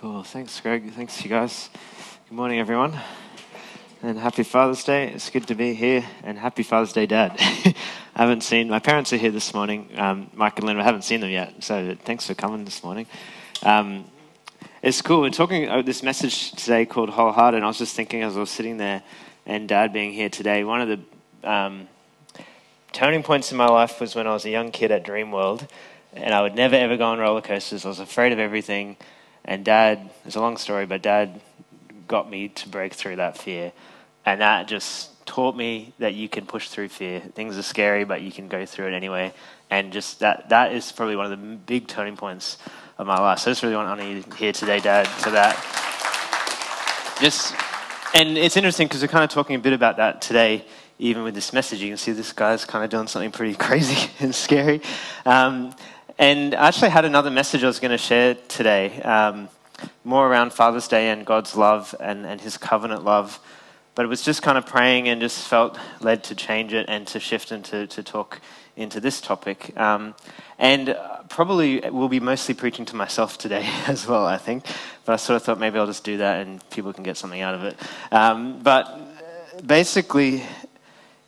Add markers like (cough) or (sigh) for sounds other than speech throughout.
Cool. Thanks, Greg. Thanks, you guys. Good morning, everyone. And happy Father's Day. It's good to be here. And happy Father's Day, Dad. (laughs) I haven't seen, my parents are here this morning, um, Mike and Lynn. I haven't seen them yet. So thanks for coming this morning. Um, it's cool. We're talking about this message today called Wholehearted. And I was just thinking as I was sitting there and Dad being here today, one of the um, turning points in my life was when I was a young kid at Dreamworld. And I would never, ever go on roller coasters. I was afraid of everything. And dad, it's a long story, but dad got me to break through that fear. And that just taught me that you can push through fear. Things are scary, but you can go through it anyway. And just that, that is probably one of the big turning points of my life. So I just really want to honor you here today, Dad, for that. Just, and it's interesting because we're kind of talking a bit about that today, even with this message. You can see this guy's kind of doing something pretty (laughs) crazy and scary. Um, and I actually had another message I was going to share today, um, more around Father's Day and God's love and, and His covenant love. But it was just kind of praying and just felt led to change it and to shift and to, to talk into this topic. Um, and probably will be mostly preaching to myself today (laughs) as well, I think. But I sort of thought maybe I'll just do that and people can get something out of it. Um, but basically,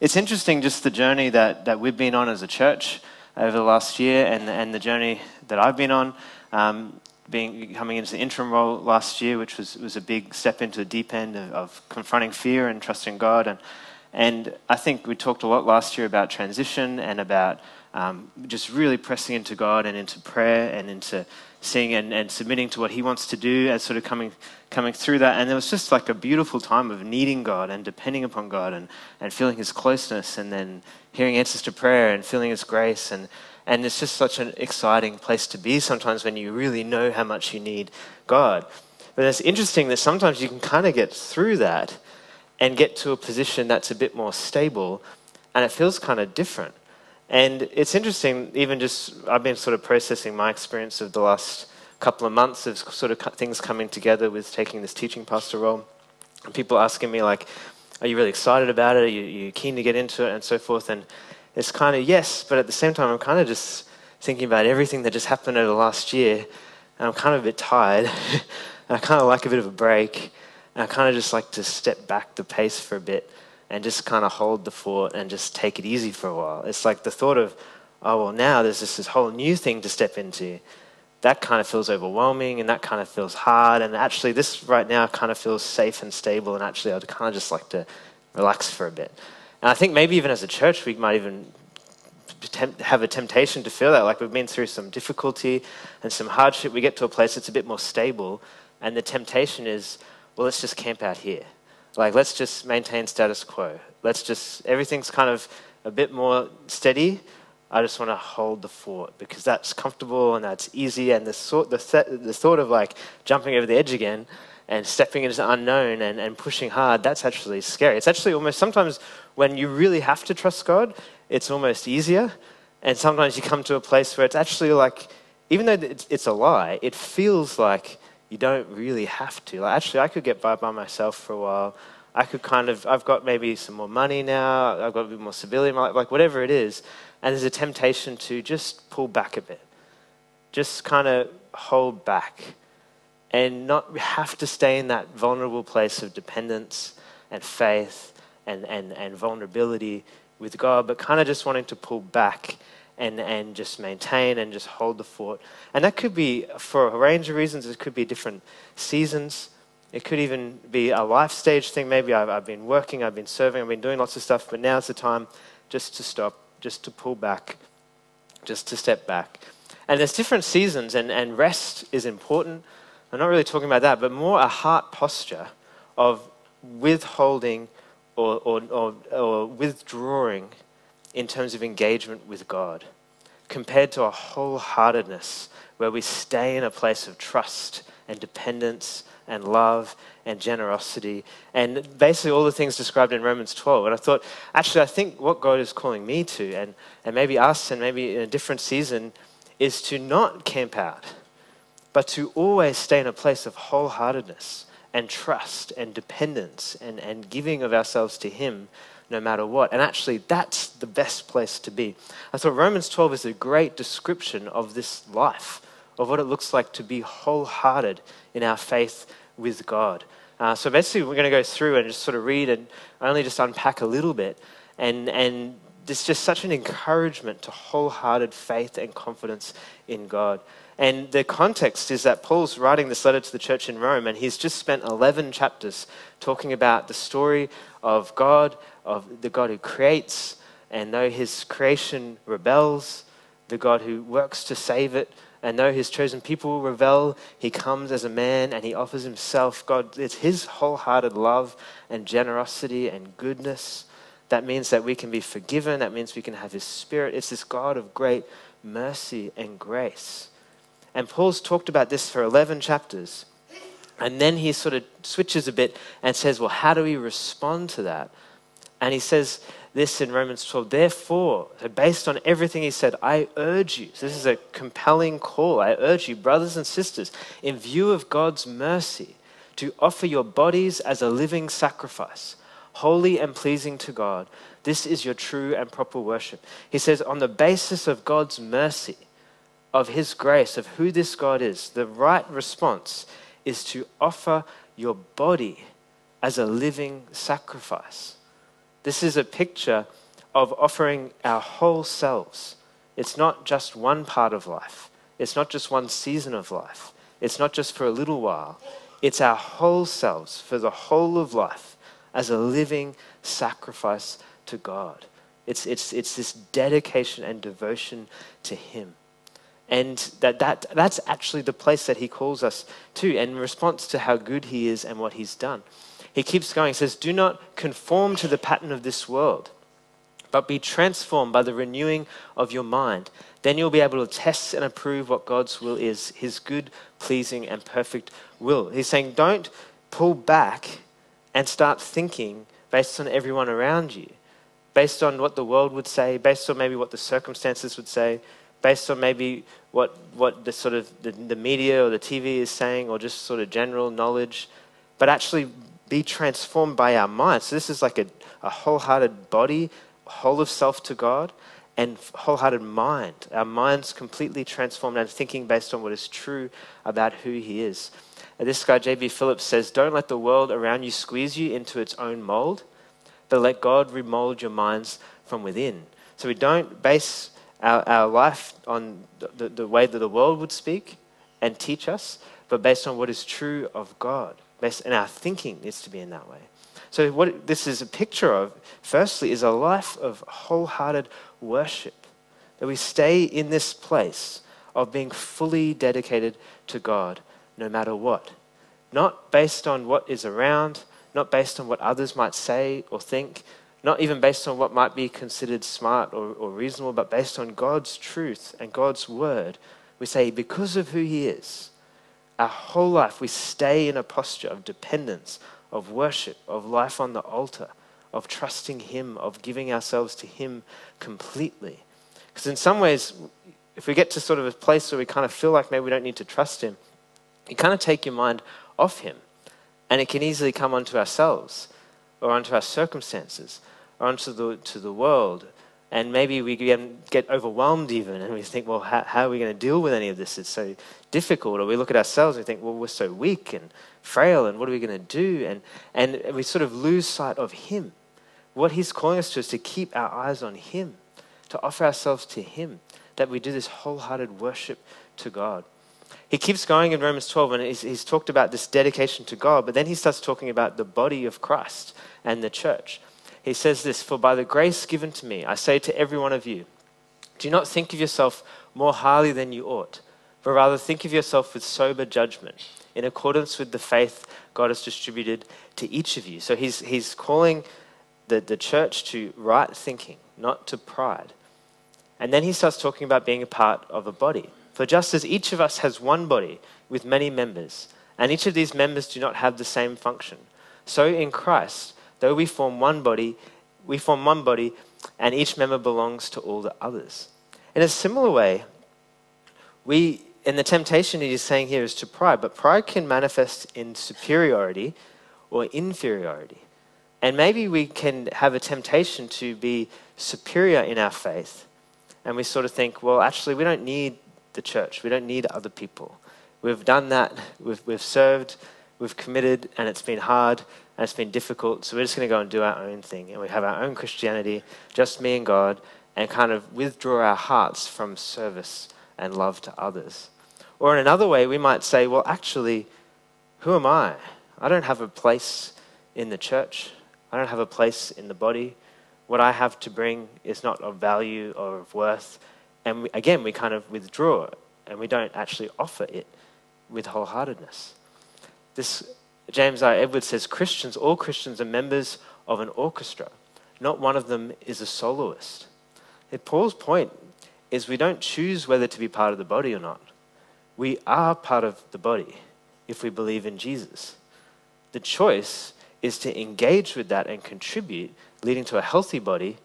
it's interesting just the journey that, that we've been on as a church over the last year and, and the journey that I've been on. Um, being coming into the interim role last year, which was, was a big step into the deep end of, of confronting fear and trusting God. And, and I think we talked a lot last year about transition and about um, just really pressing into God and into prayer and into seeing and, and submitting to what He wants to do as sort of coming, coming through that. And there was just like a beautiful time of needing God and depending upon God and, and feeling His closeness and then hearing answers to prayer and feeling His grace. And, and it's just such an exciting place to be sometimes when you really know how much you need God. But it's interesting that sometimes you can kind of get through that and get to a position that's a bit more stable and it feels kind of different. And it's interesting, even just, I've been sort of processing my experience of the last couple of months of sort of things coming together with taking this teaching pastor role. And people asking me, like, are you really excited about it? Are you, are you keen to get into it? And so forth. And it's kind of yes, but at the same time, I'm kind of just thinking about everything that just happened over the last year. And I'm kind of a bit tired. (laughs) I kind of like a bit of a break. And I kind of just like to step back the pace for a bit and just kind of hold the fort and just take it easy for a while. It's like the thought of, oh, well, now there's just this whole new thing to step into. That kind of feels overwhelming and that kind of feels hard. And actually, this right now kind of feels safe and stable. And actually, I'd kind of just like to relax for a bit. And I think maybe even as a church, we might even have a temptation to feel that. Like we've been through some difficulty and some hardship. We get to a place that's a bit more stable. And the temptation is, well, let's just camp out here. Like, let's just maintain status quo. Let's just, everything's kind of a bit more steady. I just want to hold the fort because that's comfortable and that's easy. And the, sort, the, th- the thought of like jumping over the edge again and stepping into the unknown and, and pushing hard, that's actually scary. It's actually almost sometimes when you really have to trust God, it's almost easier. And sometimes you come to a place where it's actually like, even though it's, it's a lie, it feels like you don't really have to. Like, actually, I could get by by myself for a while. I could kind of, I've got maybe some more money now, I've got a bit more stability in my life, like whatever it is. And there's a temptation to just pull back a bit, just kind of hold back and not have to stay in that vulnerable place of dependence and faith and, and, and vulnerability with God, but kind of just wanting to pull back and, and just maintain and just hold the fort. And that could be for a range of reasons. It could be different seasons. It could even be a life stage thing. Maybe I've, I've been working, I've been serving, I've been doing lots of stuff, but now's the time just to stop, just to pull back, just to step back. And there's different seasons, and, and rest is important. I'm not really talking about that, but more a heart posture of withholding or, or, or, or withdrawing in terms of engagement with God, compared to a wholeheartedness where we stay in a place of trust and dependence and love and generosity and basically all the things described in Romans 12. And I thought, actually, I think what God is calling me to, and, and maybe us, and maybe in a different season, is to not camp out, but to always stay in a place of wholeheartedness and trust and dependence and, and giving of ourselves to Him no matter what. And actually, that's the best place to be. I thought Romans 12 is a great description of this life of what it looks like to be wholehearted in our faith with God. Uh, so basically, we're going to go through and just sort of read and only just unpack a little bit. And, and it's just such an encouragement to wholehearted faith and confidence in God. And the context is that Paul's writing this letter to the church in Rome, and he's just spent 11 chapters talking about the story of God, of the God who creates, and though his creation rebels, the God who works to save it, and though his chosen people rebel, he comes as a man and he offers himself. God, it's his wholehearted love and generosity and goodness. That means that we can be forgiven. That means we can have his spirit. It's this God of great mercy and grace. And Paul's talked about this for 11 chapters. And then he sort of switches a bit and says, well, how do we respond to that? And he says, this in Romans 12. Therefore, based on everything he said, I urge you. So this is a compelling call. I urge you, brothers and sisters, in view of God's mercy, to offer your bodies as a living sacrifice, holy and pleasing to God. This is your true and proper worship. He says, on the basis of God's mercy, of his grace, of who this God is, the right response is to offer your body as a living sacrifice. This is a picture of offering our whole selves. It's not just one part of life, it's not just one season of life, it's not just for a little while. It's our whole selves for the whole of life as a living sacrifice to God. It's, it's, it's this dedication and devotion to Him. And that, that, that's actually the place that He calls us to in response to how good He is and what He's done he keeps going. He says, Do not conform to the pattern of this world, but be transformed by the renewing of your mind. Then you'll be able to test and approve what God's will is, his good, pleasing, and perfect will. He's saying, Don't pull back and start thinking based on everyone around you, based on what the world would say, based on maybe what the circumstances would say, based on maybe what, what the sort of the, the media or the TV is saying, or just sort of general knowledge, but actually be transformed by our minds. So this is like a, a wholehearted body, whole of self to God, and wholehearted mind. Our minds completely transformed and thinking based on what is true about who He is. And this guy, J.B. Phillips, says, Don't let the world around you squeeze you into its own mold, but let God remold your minds from within. So we don't base our, our life on the, the way that the world would speak and teach us, but based on what is true of God and our thinking needs to be in that way. So, what this is a picture of, firstly, is a life of wholehearted worship. That we stay in this place of being fully dedicated to God no matter what. Not based on what is around, not based on what others might say or think, not even based on what might be considered smart or, or reasonable, but based on God's truth and God's word. We say, because of who He is, our whole life, we stay in a posture of dependence, of worship, of life on the altar, of trusting Him, of giving ourselves to Him completely. Because in some ways, if we get to sort of a place where we kind of feel like maybe we don't need to trust Him, you kind of take your mind off Him. And it can easily come onto ourselves, or onto our circumstances, or onto the, to the world, and maybe we get overwhelmed even and we think, well, how, how are we going to deal with any of this? It's so difficult. Or we look at ourselves and we think, well, we're so weak and frail and what are we going to do? And, and we sort of lose sight of Him. What He's calling us to is to keep our eyes on Him, to offer ourselves to Him, that we do this wholehearted worship to God. He keeps going in Romans 12 and he's, he's talked about this dedication to God, but then he starts talking about the body of Christ and the church he says this For by the grace given to me, I say to every one of you, do not think of yourself more highly than you ought, but rather think of yourself with sober judgment, in accordance with the faith God has distributed to each of you. So he's, he's calling the, the church to right thinking, not to pride. And then he starts talking about being a part of a body. For just as each of us has one body with many members, and each of these members do not have the same function, so in Christ, Though we form one body, we form one body, and each member belongs to all the others. In a similar way, we, in the temptation he is saying here is to pride, but pride can manifest in superiority or inferiority. And maybe we can have a temptation to be superior in our faith. And we sort of think, well, actually, we don't need the church. We don't need other people. We've done that, we've, we've served, we've committed, and it's been hard and it's been difficult. So we're just going to go and do our own thing. And we have our own Christianity, just me and God, and kind of withdraw our hearts from service and love to others. Or in another way, we might say, well, actually, who am I? I don't have a place in the church, I don't have a place in the body. What I have to bring is not of value or of worth. And we, again, we kind of withdraw and we don't actually offer it with wholeheartedness. This James I. Edwards says Christians, all Christians are members of an orchestra. Not one of them is a soloist. And Paul's point is we don't choose whether to be part of the body or not. We are part of the body if we believe in Jesus. The choice is to engage with that and contribute, leading to a healthy body,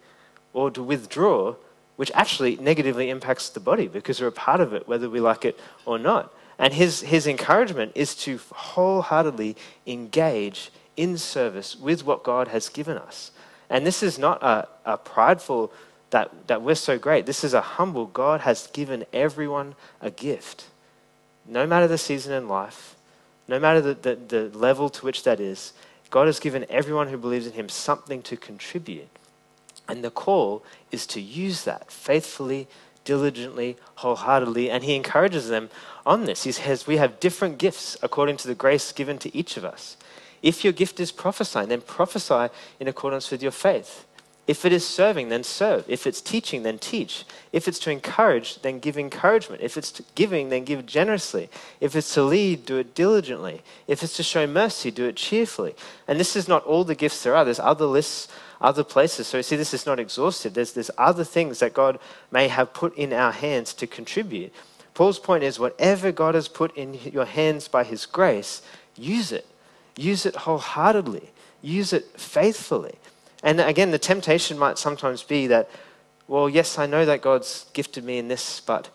or to withdraw, which actually negatively impacts the body because we're a part of it, whether we like it or not. And his, his encouragement is to wholeheartedly engage in service with what God has given us. And this is not a, a prideful that, that we're so great. This is a humble God has given everyone a gift. No matter the season in life, no matter the, the, the level to which that is, God has given everyone who believes in Him something to contribute. And the call is to use that faithfully, diligently, wholeheartedly. And He encourages them on this. He says, We have different gifts according to the grace given to each of us. If your gift is prophesying, then prophesy in accordance with your faith. If it is serving, then serve. If it's teaching, then teach. If it's to encourage, then give encouragement. If it's giving, then give generously. If it's to lead, do it diligently. If it's to show mercy, do it cheerfully. And this is not all the gifts there are. There's other lists, other places. So you see, this is not exhaustive. There's, there's other things that God may have put in our hands to contribute. Paul's point is whatever God has put in your hands by his grace, use it. Use it wholeheartedly. Use it faithfully. And again, the temptation might sometimes be that, well, yes, I know that God's gifted me in this, but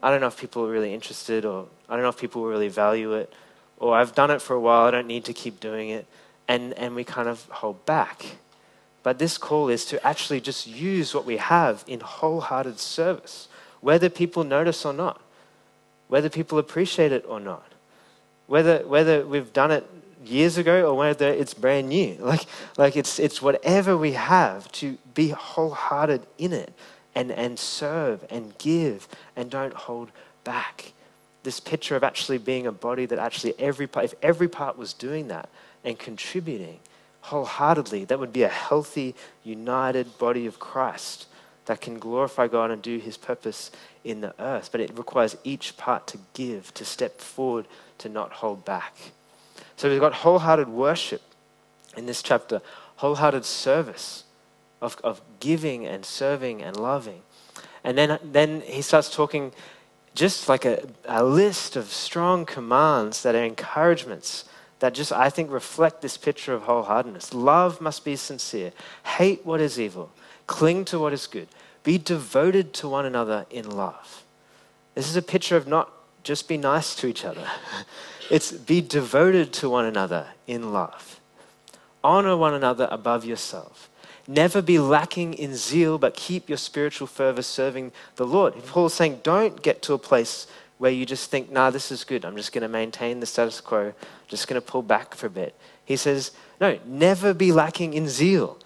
I don't know if people are really interested, or I don't know if people really value it, or I've done it for a while, I don't need to keep doing it. And, and we kind of hold back. But this call is to actually just use what we have in wholehearted service, whether people notice or not, whether people appreciate it or not, whether, whether we've done it years ago or whether it's brand new. (laughs) Like, like it's, it's whatever we have to be wholehearted in it and, and serve and give and don't hold back. This picture of actually being a body that actually every part, if every part was doing that and contributing wholeheartedly, that would be a healthy, united body of Christ that can glorify God and do his purpose in the earth. But it requires each part to give, to step forward, to not hold back. So we've got wholehearted worship in this chapter, wholehearted service of, of giving and serving and loving. And then, then he starts talking just like a, a list of strong commands that are encouragements that just, I think, reflect this picture of wholeheartedness. Love must be sincere. Hate what is evil. Cling to what is good. Be devoted to one another in love. This is a picture of not just be nice to each other. It's be devoted to one another in love. Honor one another above yourself. Never be lacking in zeal, but keep your spiritual fervor serving the Lord. Paul's saying, don't get to a place where you just think, nah, this is good. I'm just going to maintain the status quo. I'm just going to pull back for a bit. He says, no, never be lacking in zeal,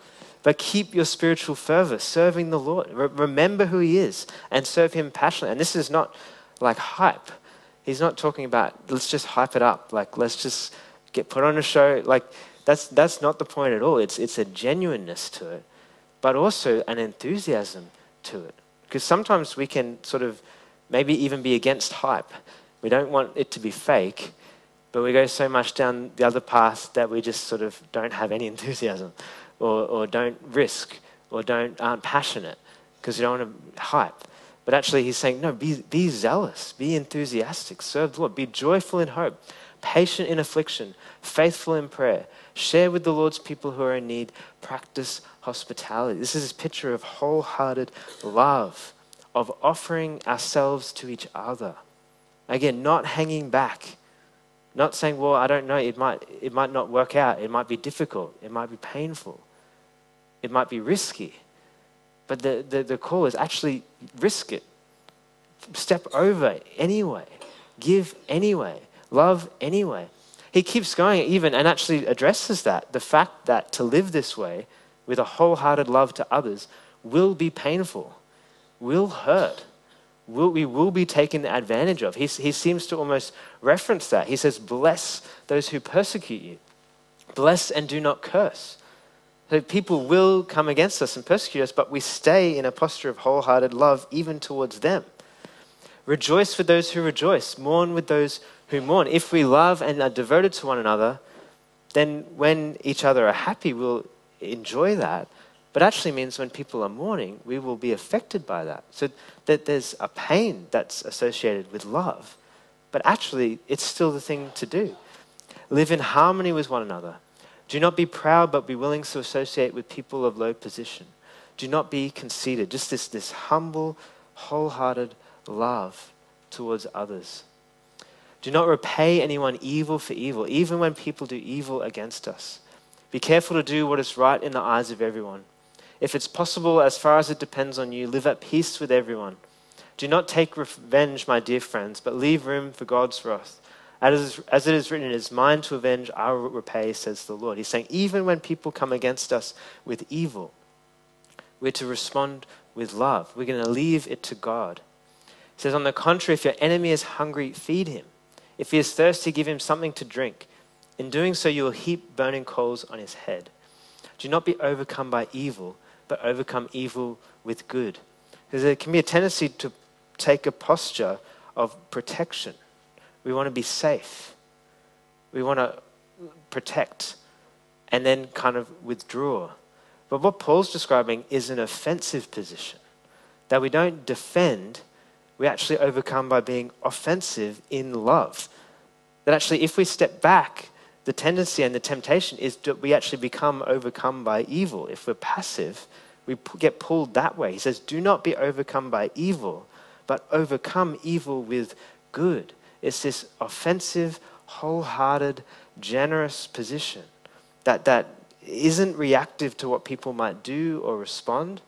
but keep your spiritual fervor serving the Lord. Re- remember who He is and serve Him passionately. And this is not like hype. He's not talking about let's just hype it up, like let's just get put on a show. Like that's that's not the point at all. It's it's a genuineness to it, but also an enthusiasm to it. Because sometimes we can sort of maybe even be against hype. We don't want it to be fake, but we go so much down the other path that we just sort of don't have any (laughs) enthusiasm, or or don't risk, or don't aren't passionate because you don't want to hype. But actually, he's saying, no, be, be zealous, be enthusiastic, serve the Lord, be joyful in hope, patient in affliction, faithful in prayer, share with the Lord's people who are in need, practice hospitality. This is a picture of wholehearted love, of offering ourselves to each other. Again, not hanging back, not saying, well, I don't know, it might, it might not work out, it might be difficult, it might be painful, it might be risky. But the, the, the call is actually risk it. step over anyway, give anyway, love anyway. He keeps going, even, and actually addresses that the fact that to live this way with a wholehearted love to others will be painful, will hurt, will, we will be taken advantage of. He, he seems to almost reference that. He says, Bless those who persecute you, bless and do not curse. So people will come against us and persecute us, but we stay in a posture of wholehearted love even towards them. Rejoice with those who rejoice, mourn with those who mourn. If we love and are devoted to one another, then when each other are happy, we'll enjoy that. But actually means when people are mourning, we will be affected by that. So that there's a pain that's associated with love. But actually, it's still the thing to do. Live in harmony with one another. Do not be proud, but be willing to associate with people of low position. Do not be conceited. Just this, this humble, wholehearted love towards others. Do not repay anyone evil for evil, even when people do evil against us. Be careful to do what is right in the eyes of everyone. If it's possible, as far as it depends on you, live at peace with everyone. Do not take revenge, my dear friends, but leave room for God's wrath. As, it is written, it is mine to avenge, I will repay, says the Lord. He's saying, even when people come against us with evil, we're to respond with love. We're going to leave it to God. He says, on the contrary, if your enemy is hungry, feed him. If he is thirsty, give him something to drink. In doing so, you will heap burning coals on his head. Do not be overcome by evil, but overcome evil with good. Because there can be a tendency to take a posture of protection. We want to be safe. We want to protect and then kind of withdraw. But what Paul's describing is an offensive position that we don't defend, we actually overcome by being offensive in love. That actually, if we step back, the tendency and the temptation is that we actually become overcome by evil. If we're passive, we get pulled that way. He says, Do not be overcome by evil, but overcome evil with good. It's this offensive, wholehearted, generous position that, that isn't reactive to what people might do or respond,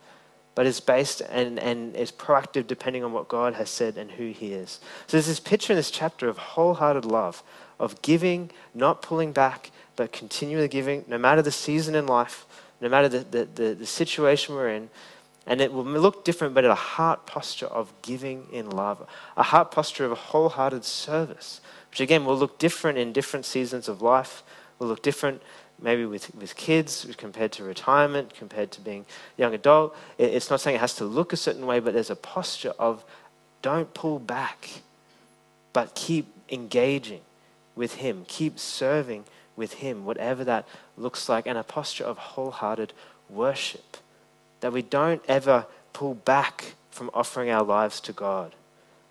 but is based and, and is proactive depending on what God has said and who He is. So there's this picture in this chapter of wholehearted love, of giving, not pulling back, but continually giving, no matter the season in life, no matter the, the, the, the situation we're in. And it will look different, but a heart posture of giving in love, a heart posture of a wholehearted service, which again will look different in different seasons of life, will look different maybe with, with kids compared to retirement, compared to being young adult. It's not saying it has to look a certain way, but there's a posture of don't pull back, but keep engaging with Him, keep serving with Him, whatever that looks like, and a posture of wholehearted worship. That we don't ever pull back from offering our lives to God.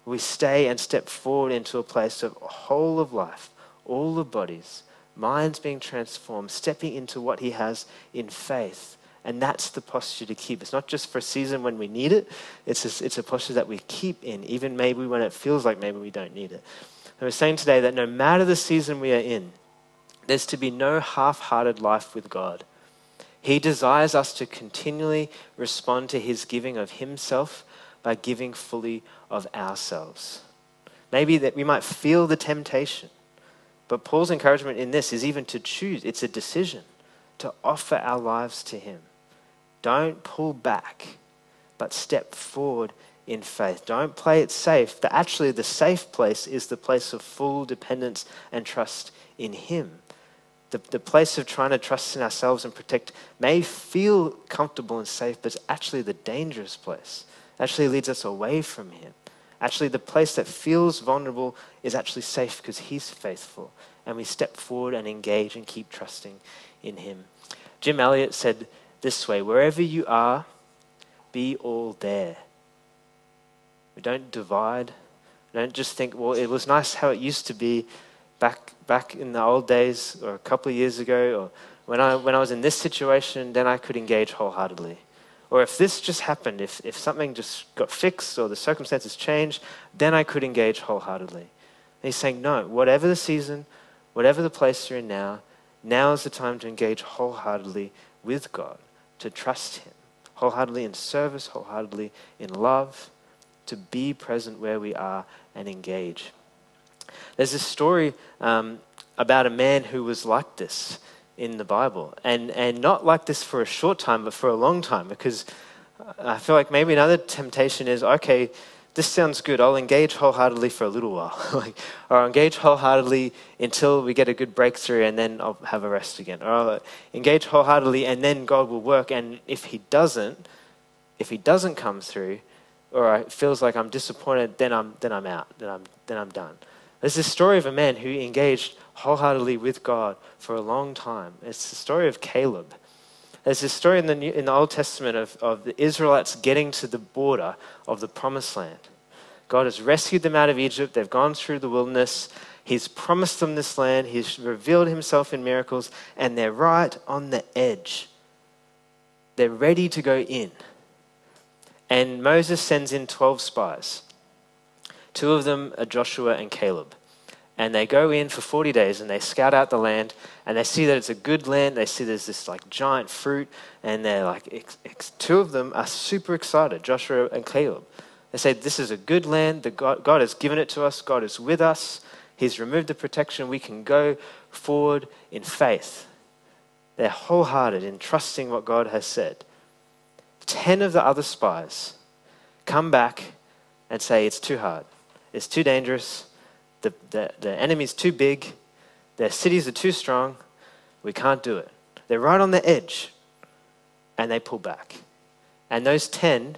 We stay and step forward into a place of whole of life, all the bodies, minds being transformed, stepping into what He has in faith. And that's the posture to keep. It's not just for a season when we need it, it's a, it's a posture that we keep in, even maybe when it feels like maybe we don't need it. I was saying today that no matter the season we are in, there's to be no half hearted life with God. He desires us to continually respond to His giving of Himself by giving fully of ourselves. Maybe that we might feel the temptation but Paul's encouragement in this is even to choose, it's a decision to offer our lives to Him. Don't pull back, but step forward in faith. Don't play it safe. That actually, the safe place is the place of full dependence and trust in Him. The, the place of trying to trust in ourselves and protect may feel comfortable and safe, but it's actually the dangerous place. It actually leads us away from Him. Actually, the place that feels vulnerable is actually safe because He's faithful. And we step forward and engage and keep trusting in Him. Jim Elliot said this way wherever you are, be all there. We don't divide. We don't just think, well, it was nice how it used to be back, back in the old days or a couple of years ago, or when I, when I was in this situation, then I could engage wholeheartedly. Or if this just happened, if, if something just got fixed or the circumstances changed, then I could engage wholeheartedly. And he's saying, no, whatever the season, whatever the place you're in now, now is the time to engage wholeheartedly with God, to trust Him, wholeheartedly in service, wholeheartedly in love, to be present where we are and engage. There's this story um, about a man who was like this in the Bible, and, and not like this for a short time, but for a long time, because I feel like maybe another temptation is okay, this sounds good. I'll engage wholeheartedly for a little while, (laughs) like, or I'll engage wholeheartedly until we get a good breakthrough, and then I'll have a rest again. Or I'll engage wholeheartedly, and then God will work. And if He doesn't, if He doesn't come through, or it feels like I'm disappointed, then I'm then I'm out. Then I'm then I'm done. There's this story of a man who engaged wholeheartedly with God for a long time. It's the story of Caleb. There's this story in the, New, in the Old Testament of, of the Israelites getting to the border of the promised land. God has rescued them out of Egypt. They've gone through the wilderness. He's promised them this land. He's revealed himself in miracles, and they're right on the edge. They're ready to go in. And Moses sends in 12 spies. Two of them are Joshua and Caleb. And they go in for 40 days and they scout out the land and they see that it's a good land. They see there's this like giant fruit and they're like ex- ex- two of them are super excited joshua and caleb. They say this is a good land. The god, god has given it to us. God is with us. He's removed the protection. We can go forward in faith. They're wholehearted in trusting what god has said. Ten of the other spies come back and say it's too hard it's too dangerous the, the, the enemy's too big, their cities are too strong, we can't do it. They're right on the edge, and they pull back. And those 10,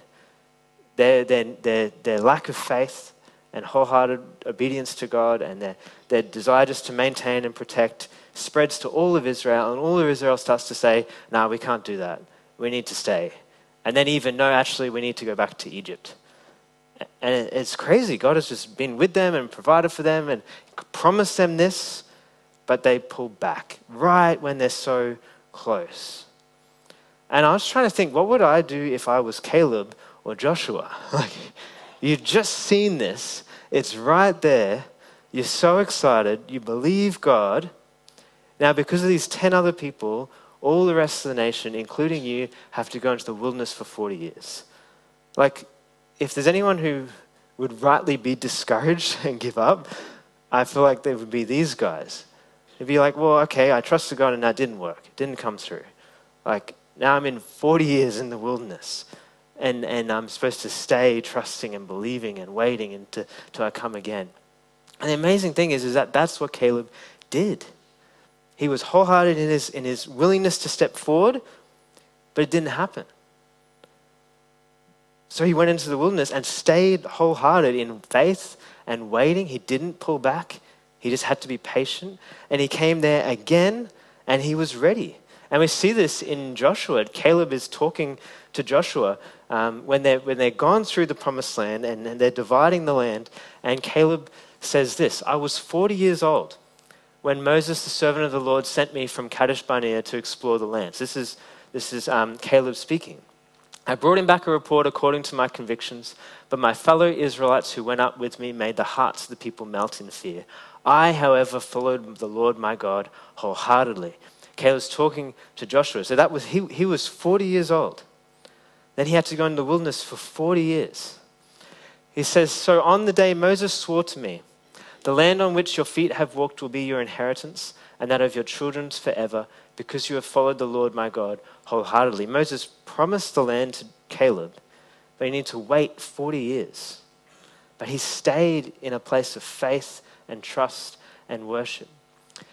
their, their, their, their lack of faith and wholehearted obedience to God and their, their desire just to maintain and protect spreads to all of Israel, and all of Israel starts to say, No, nah, we can't do that. We need to stay. And then, even, no, actually, we need to go back to Egypt. And it's crazy. God has just been with them and provided for them and promised them this, but they pull back right when they're so close. And I was trying to think, what would I do if I was Caleb or Joshua? (laughs) Like, you've just seen this, it's right there. You're so excited, you believe God. Now, because of these 10 other people, all the rest of the nation, including you, have to go into the wilderness for 40 years. Like, if there's anyone who would rightly be discouraged (laughs) and give up, I feel like they would be these guys. They'd be like, well, okay, I trusted God and that didn't work. It didn't come through. Like, now I'm in 40 years in the wilderness and, and I'm supposed to stay trusting and believing and waiting until, until I come again. And the amazing thing is, is that that's what Caleb did. He was wholehearted in his, in his willingness to step forward, but it didn't happen. So he went into the wilderness and stayed wholehearted in faith and waiting. He didn't pull back, he just had to be patient. And he came there again and he was ready. And we see this in Joshua. Caleb is talking to Joshua um, when, they're, when they're gone through the promised land and, and they're dividing the land. And Caleb says this I was 40 years old when Moses, the servant of the Lord, sent me from Kadesh Barnea to explore the lands. This is, this is um, Caleb speaking. I brought him back a report according to my convictions, but my fellow Israelites who went up with me made the hearts of the people melt in fear. I, however, followed the Lord my God wholeheartedly. Caleb's talking to Joshua. So that was he, he was 40 years old. Then he had to go in the wilderness for 40 years. He says, So on the day Moses swore to me, the land on which your feet have walked will be your inheritance, and that of your children's forever, because you have followed the Lord my God wholeheartedly. Moses promised the land to Caleb, but he needed to wait 40 years. But he stayed in a place of faith and trust and worship.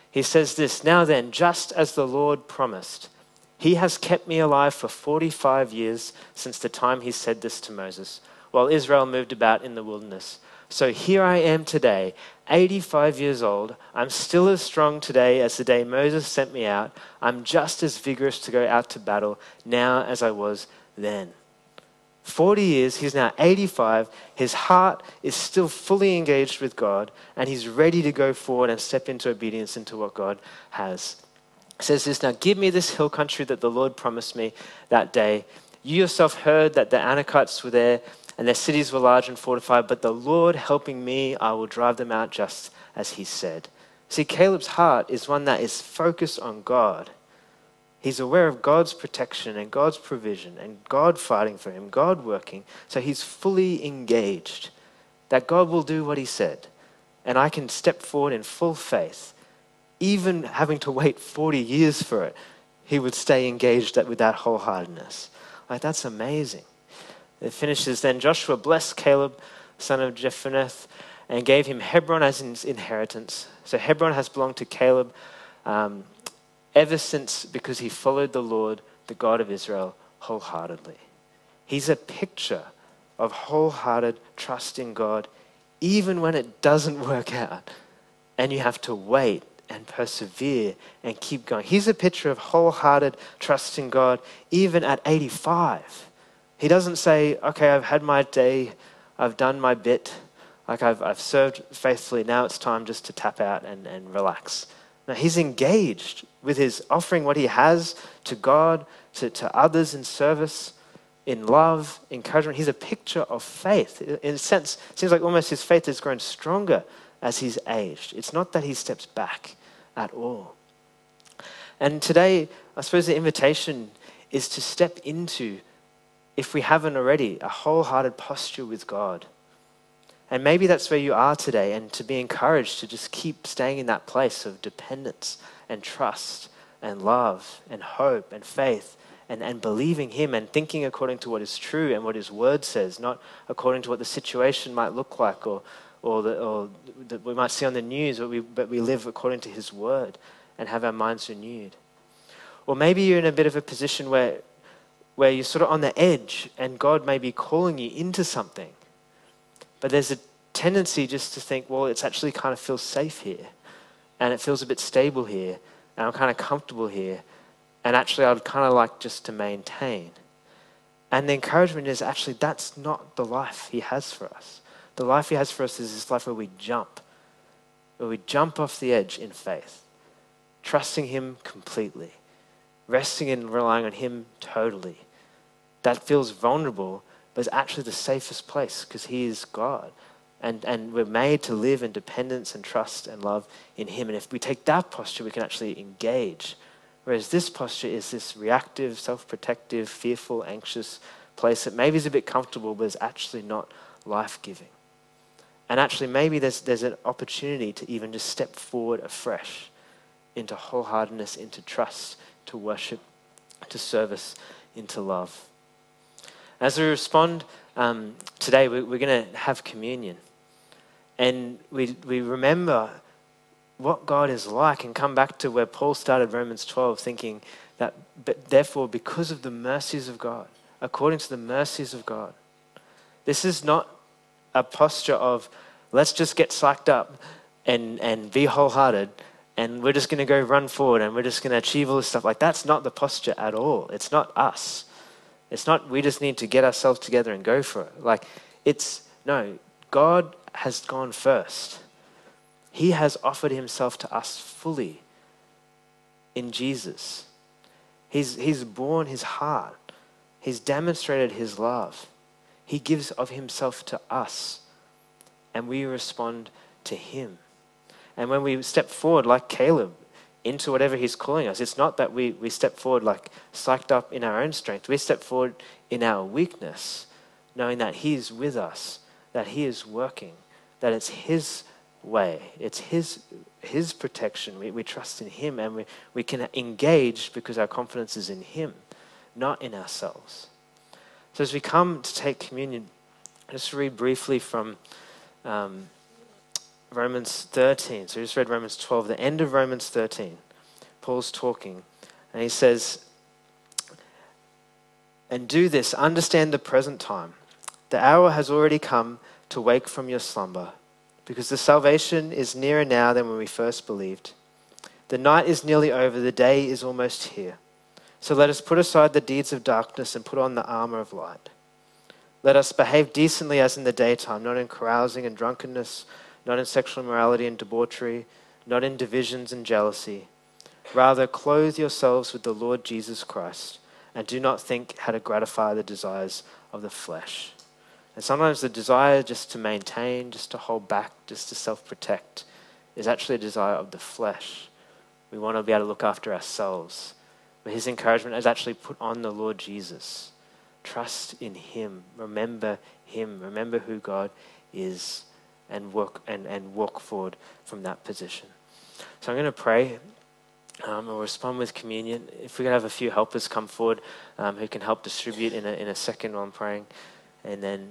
He says this Now then, just as the Lord promised, he has kept me alive for 45 years since the time he said this to Moses, while Israel moved about in the wilderness. So here I am today, 85 years old. I'm still as strong today as the day Moses sent me out. I'm just as vigorous to go out to battle now as I was then. 40 years, he's now 85. His heart is still fully engaged with God, and he's ready to go forward and step into obedience into what God has. He says this Now give me this hill country that the Lord promised me that day. You yourself heard that the Anakites were there and their cities were large and fortified, but the Lord helping me, I will drive them out just as he said. See, Caleb's heart is one that is focused on God. He's aware of God's protection and God's provision and God fighting for him, God working. So he's fully engaged that God will do what he said. And I can step forward in full faith, even having to wait 40 years for it. He would stay engaged with that wholeheartedness. Like, that's amazing. It finishes then Joshua blessed Caleb, son of Jephunneh, and gave him Hebron as his inheritance. So Hebron has belonged to Caleb um, ever since because he followed the Lord, the God of Israel, wholeheartedly. He's a picture of wholehearted trust in God, even when it doesn't work out and you have to wait and persevere and keep going. He's a picture of wholehearted trust in God, even at 85. He doesn't say, okay, I've had my day, I've done my bit, like I've, I've served faithfully, now it's time just to tap out and, and relax. Now he's engaged with his offering what he has to God, to, to others in service, in love, encouragement. He's a picture of faith. In a sense, it seems like almost his faith has grown stronger as he's aged. It's not that he steps back at all. And today, I suppose the invitation is to step into, if we haven't already, a wholehearted posture with God. And maybe that's where you are today, and to be encouraged to just keep staying in that place of dependence and trust and love and hope and faith and, and believing Him and thinking according to what is true and what His Word says, not according to what the situation might look like or, or, or that we might see on the news, but we, but we live according to His Word and have our minds renewed. Or maybe you're in a bit of a position where, where you're sort of on the edge and God may be calling you into something but there's a tendency just to think, well, it's actually kind of feels safe here. And it feels a bit stable here. And I'm kind of comfortable here. And actually, I'd kind of like just to maintain. And the encouragement is actually that's not the life He has for us. The life He has for us is this life where we jump, where we jump off the edge in faith, trusting Him completely, resting and relying on Him totally. That feels vulnerable, but it's actually the safest place because He is God. And, and we're made to live in dependence and trust and love in Him. And if we take that posture, we can actually engage. Whereas this posture is this reactive, self protective, fearful, anxious place that maybe is a bit comfortable, but is actually not life giving. And actually, maybe there's, there's an opportunity to even just step forward afresh into wholeheartedness, into trust, to worship, to service, into love. As we respond um, today, we, we're going to have communion. And we, we remember what God is like and come back to where Paul started Romans 12, thinking that, but therefore, because of the mercies of God, according to the mercies of God, this is not a posture of let's just get psyched up and, and be wholehearted and we're just going to go run forward and we're just going to achieve all this stuff. Like, that's not the posture at all. It's not us. It's not we just need to get ourselves together and go for it. Like, it's no, God has gone first. He has offered himself to us fully in Jesus. He's, he's borne his heart, he's demonstrated his love. He gives of himself to us, and we respond to him. And when we step forward, like Caleb, into whatever He's calling us. It's not that we, we step forward like psyched up in our own strength. We step forward in our weakness, knowing that He's with us, that He is working, that it's His way, it's His, his protection. We, we trust in Him and we, we can engage because our confidence is in Him, not in ourselves. So as we come to take communion, just read briefly from. Um, Romans 13. So we just read Romans 12, the end of Romans 13. Paul's talking, and he says, And do this, understand the present time. The hour has already come to wake from your slumber, because the salvation is nearer now than when we first believed. The night is nearly over, the day is almost here. So let us put aside the deeds of darkness and put on the armor of light. Let us behave decently as in the daytime, not in carousing and drunkenness not in sexual immorality and debauchery, not in divisions and jealousy. Rather, clothe yourselves with the Lord Jesus Christ, and do not think how to gratify the desires of the flesh. And sometimes the desire just to maintain, just to hold back, just to self protect is actually a desire of the flesh. We want to be able to look after ourselves. But his encouragement is actually put on the Lord Jesus. Trust in him. Remember him. Remember who God is and work and, and walk forward from that position. So I'm going to pray. Um, we'll respond with communion. If we could have a few helpers come forward um, who can help distribute in a, in a second while I'm praying. And then,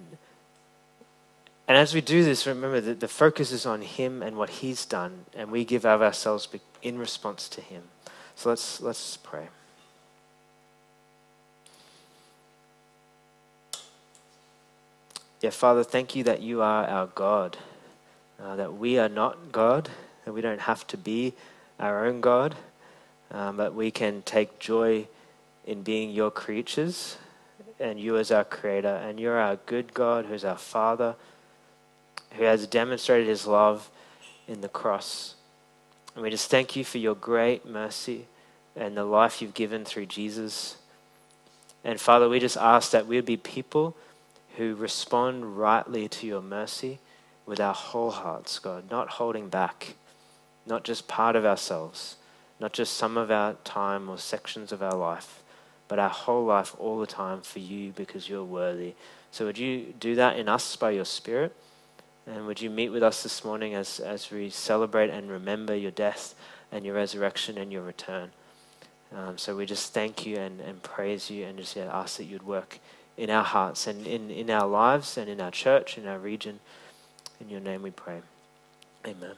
and as we do this, remember that the focus is on Him and what He's done, and we give of ourselves in response to Him. So let's, let's pray. Yeah, Father, thank you that you are our God, uh, that we are not God, that we don't have to be our own God, um, but we can take joy in being your creatures and you as our creator. And you're our good God who's our Father, who has demonstrated his love in the cross. And we just thank you for your great mercy and the life you've given through Jesus. And Father, we just ask that we would be people who respond rightly to your mercy with our whole hearts, God, not holding back, not just part of ourselves, not just some of our time or sections of our life, but our whole life all the time for you because you're worthy. So would you do that in us by your Spirit? And would you meet with us this morning as, as we celebrate and remember your death and your resurrection and your return? Um, so we just thank you and, and praise you and just yeah, ask that you'd work in our hearts and in, in our lives and in our church, in our region. In your name we pray. Amen.